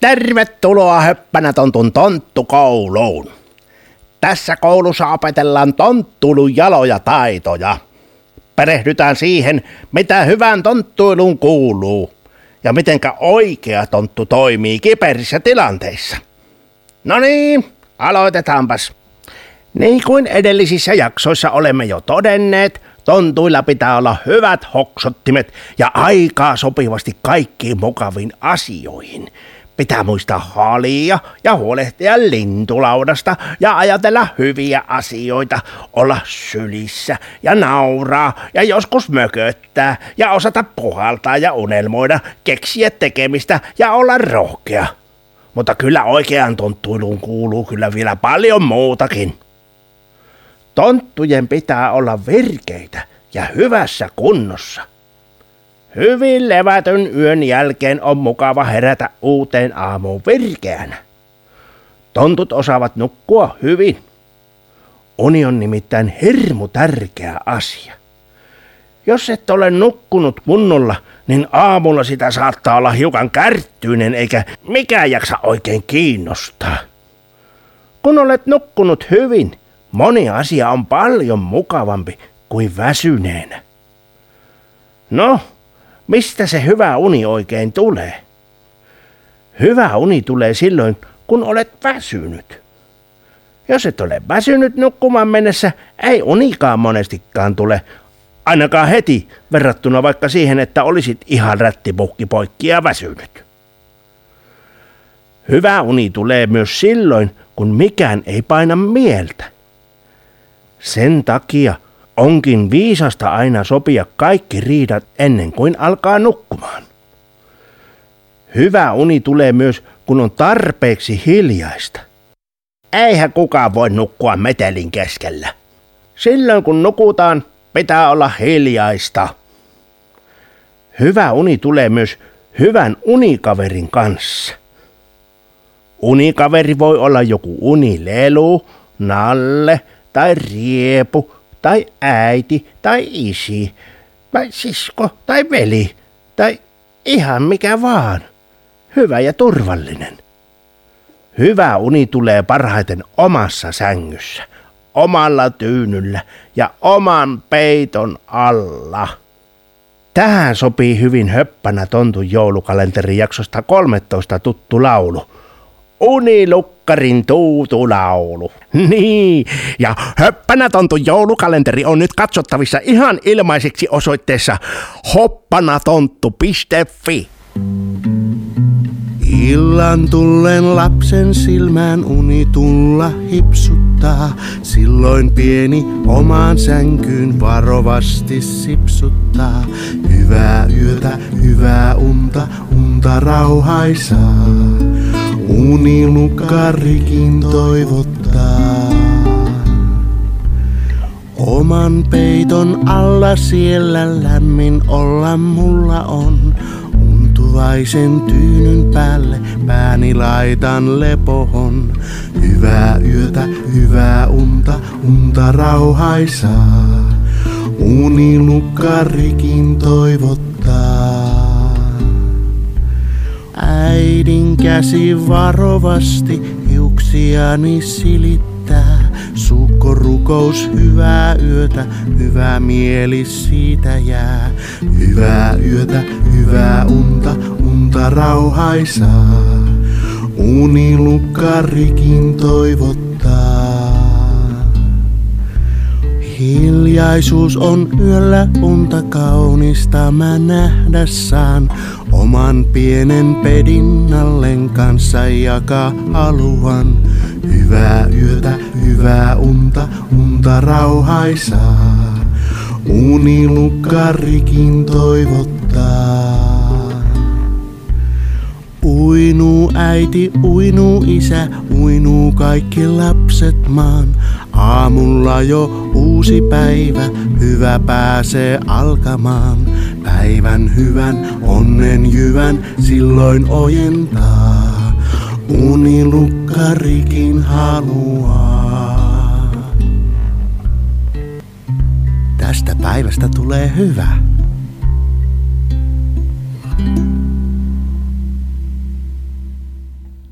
Tervetuloa Höppänä Tontun tonttukouluun. Tässä koulussa opetellaan tonttulun jaloja taitoja. Perehdytään siihen, mitä hyvän tonttuilun kuuluu ja mitenkä oikea tonttu toimii kiperissä tilanteissa. No niin, aloitetaanpas. Niin kuin edellisissä jaksoissa olemme jo todenneet, tontuilla pitää olla hyvät hoksottimet ja aikaa sopivasti kaikkiin mukaviin asioihin – Pitää muistaa halia ja huolehtia lintulaudasta ja ajatella hyviä asioita, olla sylissä ja nauraa ja joskus mököttää ja osata puhaltaa ja unelmoida, keksiä tekemistä ja olla rohkea. Mutta kyllä oikean tonttuiluun kuuluu kyllä vielä paljon muutakin. Tonttujen pitää olla virkeitä ja hyvässä kunnossa – Hyvin levätön yön jälkeen on mukava herätä uuteen aamuun virkeänä. Tontut osaavat nukkua hyvin. Uni on nimittäin hirmu tärkeä asia. Jos et ole nukkunut kunnolla, niin aamulla sitä saattaa olla hiukan kärttyinen eikä mikään jaksa oikein kiinnostaa. Kun olet nukkunut hyvin, moni asia on paljon mukavampi kuin väsyneenä. No, Mistä se hyvä uni oikein tulee? Hyvä uni tulee silloin, kun olet väsynyt. Jos et ole väsynyt nukkumaan mennessä, ei unikaan monestikaan tule, ainakaan heti verrattuna vaikka siihen, että olisit ihan rättipukki poikki ja väsynyt. Hyvä uni tulee myös silloin, kun mikään ei paina mieltä. Sen takia – Onkin viisasta aina sopia kaikki riidat ennen kuin alkaa nukkumaan. Hyvä uni tulee myös, kun on tarpeeksi hiljaista. Eihän kukaan voi nukkua metelin keskellä. Silloin kun nukutaan, pitää olla hiljaista. Hyvä uni tulee myös hyvän unikaverin kanssa. Unikaveri voi olla joku unilelu, nalle tai riepu tai äiti tai isi tai sisko tai veli tai ihan mikä vaan. Hyvä ja turvallinen. Hyvä uni tulee parhaiten omassa sängyssä, omalla tyynyllä ja oman peiton alla. Tähän sopii hyvin höppänä Tontun joulukalenterin jaksosta 13 tuttu laulu – Unilukkarin tuutulaulu. Niin, ja höppänä tontu joulukalenteri on nyt katsottavissa ihan ilmaiseksi osoitteessa hoppanatontu.fi. Illan tullen lapsen silmään uni tulla hipsuttaa. Silloin pieni omaan sänkyyn varovasti sipsuttaa. Hyvää yötä, hyvää unta, unta rauhaisaa. Unilukarikin toivottaa. Oman peiton alla siellä lämmin olla mulla on. Untuvaisen tyynyn päälle pääni laitan lepohon. Hyvää yötä, hyvää unta, unta rauhaisaa. Unilukarikin toivottaa. Äidin käsi varovasti hiuksiani silittää. Sukkorukous, hyvää yötä, hyvä mieli siitä jää. Hyvää yötä, hyvää unta, unta rauhaisaa. Unilukkarikin toivottaa. Hiljaisuus on yöllä unta kaunista mä nähdä saan. Oman pienen pedinnallen kanssa jakaa haluan. Hyvää yötä, hyvää unta, unta rauhaisaa. Unilukkarikin toivottaa. Uinuu äiti, uinuu isä, uinuu kaikki lapset maan. Aamulla jo uusi päivä, hyvä pääsee alkamaan. Päivän hyvän, onnen jyvän silloin ojentaa. Unilukkarikin haluaa. Tästä päivästä tulee hyvä.